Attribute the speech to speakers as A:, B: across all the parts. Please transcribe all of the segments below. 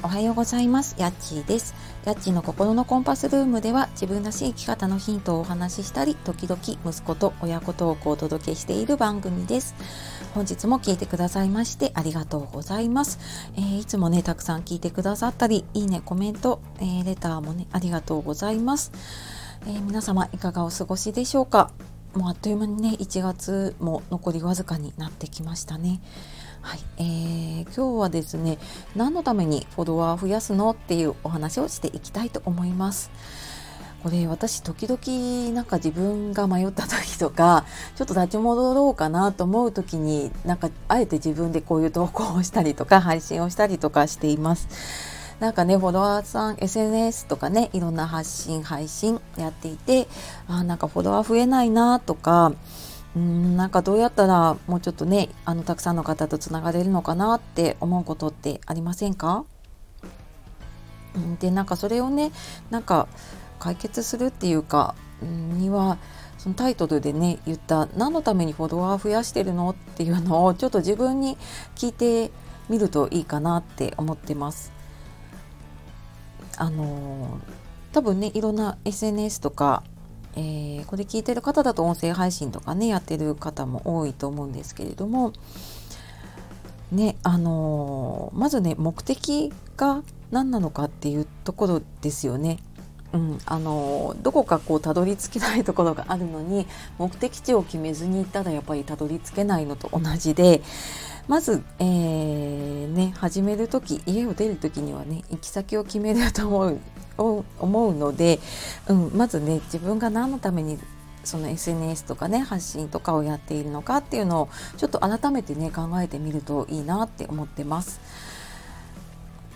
A: おはようございます。やっちーです。やっちーの心のコンパスルームでは自分らしい生き方のヒントをお話ししたり、時々息子と親子トークをお届けしている番組です。本日も聞いてくださいましてありがとうございます。えー、いつもね、たくさん聞いてくださったり、いいね、コメント、えー、レターもね、ありがとうございます。えー、皆様いかがお過ごしでしょうか？もうあっという間にね1月も残りわずかになってきましたね。はい、えー、今日はですね何のためにフォロワー増やすのっていうお話をしていきたいと思います。これ私時々なんか自分が迷った時とかちょっと立ち戻ろうかなと思う時になんかあえて自分でこういう投稿をしたりとか配信をしたりとかしています。なんかねフォロワーさん SNS とかねいろんな発信配信やっていてあなんかフォロワー増えないなとかうんなんかどうやったらもうちょっとねあのたくさんの方とつながれるのかなって思うことってありませんか？でなんかそれをねなんか解決するっていうかにはそのタイトルでね言った何のためにフォロワー増やしてるのっていうのをちょっと自分に聞いてみるといいかなって思ってます。あの多分ねいろんな SNS とかえー、これ聞いてる方だと音声配信とかねやってる方も多いと思うんですけれどもねあのー、まずね目的が何なのかっていうところですよね。うん、あのどこかこうたどり着けないところがあるのに目的地を決めずに行ったらやっぱりたどり着けないのと同じでまず、えー、ね、始める時家を出る時にはね行き先を決めると思う思うので、うん、まずね自分が何のためにその SNS とかね発信とかをやっているのかっていうのをちょっと改めてね考えてみるといいなって思ってます。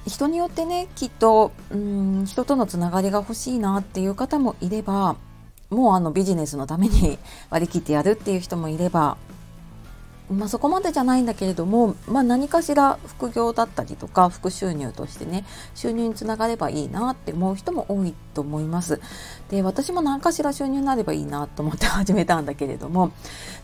A: 人によってねきっとうん人とのつながりが欲しいなっていう方もいればもうあのビジネスのために割り切ってやるっていう人もいればまあ、そこまでじゃないんだけれども、まあ、何かしら副業だったりとか副収入としてね収入につながればいいなって思う人も多いと思います。で私も何かしら収入になればいいなと思って始めたんだけれども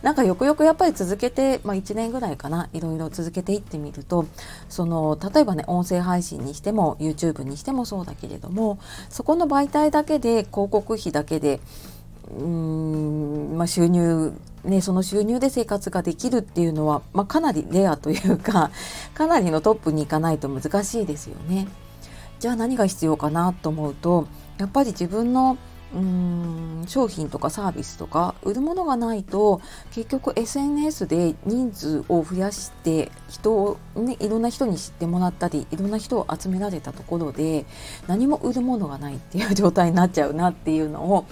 A: なんかよくよくやっぱり続けて、まあ、1年ぐらいかないろいろ続けていってみるとその例えばね音声配信にしても YouTube にしてもそうだけれどもそこの媒体だけで広告費だけでうーん、まあ、収入ね、その収入で生活ができるっていうのは、まあ、かなりレアというか かなりのトップに行かないと難しいですよね。じゃあ何が必要かなと思うとやっぱり自分のうん商品とかサービスとか売るものがないと結局 SNS で人数を増やして人を、ね、いろんな人に知ってもらったりいろんな人を集められたところで何も売るものがないっていう状態になっちゃうなっていうのを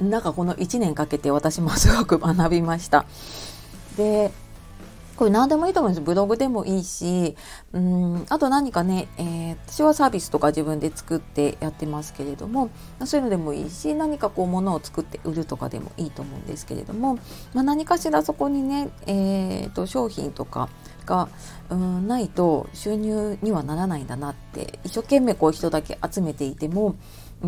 A: なんかこの1年かけて私もすごく学びました。でこれ何でもいいと思うんですブログでもいいしうんあと何かね、えー、私はサービスとか自分で作ってやってますけれどもそういうのでもいいし何かこう物を作って売るとかでもいいと思うんですけれども、まあ、何かしらそこにね、えーと、商品とかがうんないと収入にはならないんだなって一生懸命こう人だけ集めていても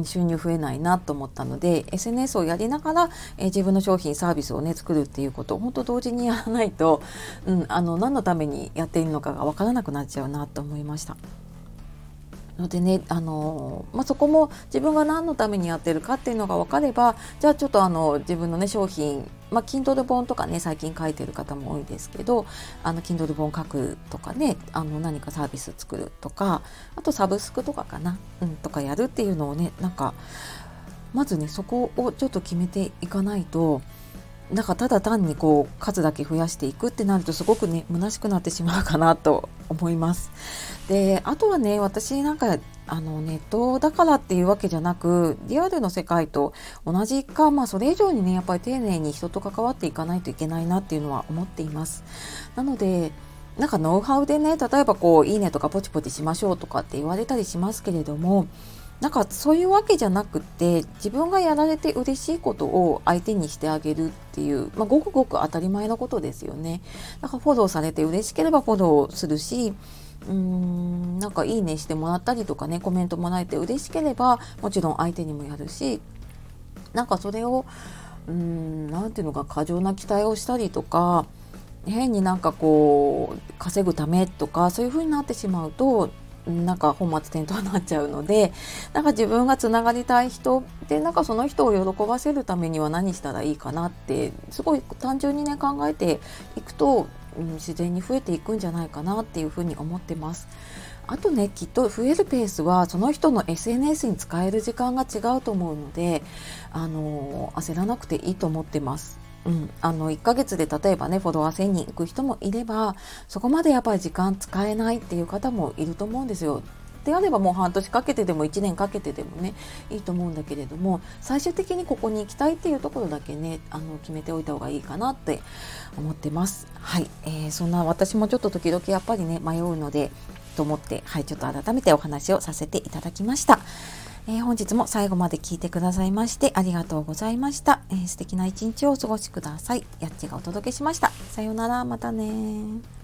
A: 収入増えないなと思ったので SNS をやりながら、えー、自分の商品サービスをね作るっていうことを本当同時にやらないと、うん、あの何のためにやっているのかが分からなくなっちゃうなと思いました。のでね、あのまあ、そこも自分が何のためにやってるかっていうのが分かればじゃあちょっとあの自分のね商品まあ、Kindle 本とかね最近書いてる方も多いですけどあの Kindle 本書くとかねあの何かサービス作るとかあとサブスクとかかな、うん、とかやるっていうのをねなんかまずねそこをちょっと決めていかないとなんかただ単にこう数だけ増やしていくってなるとすごくね虚しくなってしまうかなと思います。であとはね私なんかあのネットだからっていうわけじゃなくリアルの世界と同じか、まあ、それ以上にねやっぱり丁寧に人と関わっていかないといけないなっていうのは思っています。なのでなんかノウハウでね例えばこう「いいね」とかポチポチしましょうとかって言われたりしますけれどもなんかそういうわけじゃなくて自分がやられて嬉しいことを相手にしてあげるっていう、まあ、ごくごく当たり前のことですよね。だかフォローされて嬉しければフォローするしうーんなんかいいねしてもらったりとかねコメントもらえて嬉しければもちろん相手にもやるしなんかそれを何ていうのか過剰な期待をしたりとか変になんかこう稼ぐためとかそういう風になってしまうとなんか本末転倒になっちゃうのでなんか自分がつながりたい人でなんかその人を喜ばせるためには何したらいいかなってすごい単純にね考えていくと、うん、自然に増えていくんじゃないかなっていうふうに思ってます。あとねきっと増えるペースはその人の SNS に使える時間が違うと思うのであの焦らなくていいと思ってます。うん、あの1ヶ月で例えばねフォロワー1000人いく人もいればそこまでやっぱり時間使えないっていう方もいると思うんですよ。であればもう半年かけてでも1年かけてでもねいいと思うんだけれども最終的にここに行きたいっていうところだけねあの決めておいた方がいいかなって思ってます。はい、えー、そんな私もちょっと時々やっぱりね迷うのでと思って、はい、ちょっと改めてお話をさせていただきました。えー、本日も最後まで聞いてくださいましてありがとうございました。えー、素敵な一日をお過ごしください。やっちがお届けしました。さようなら、またね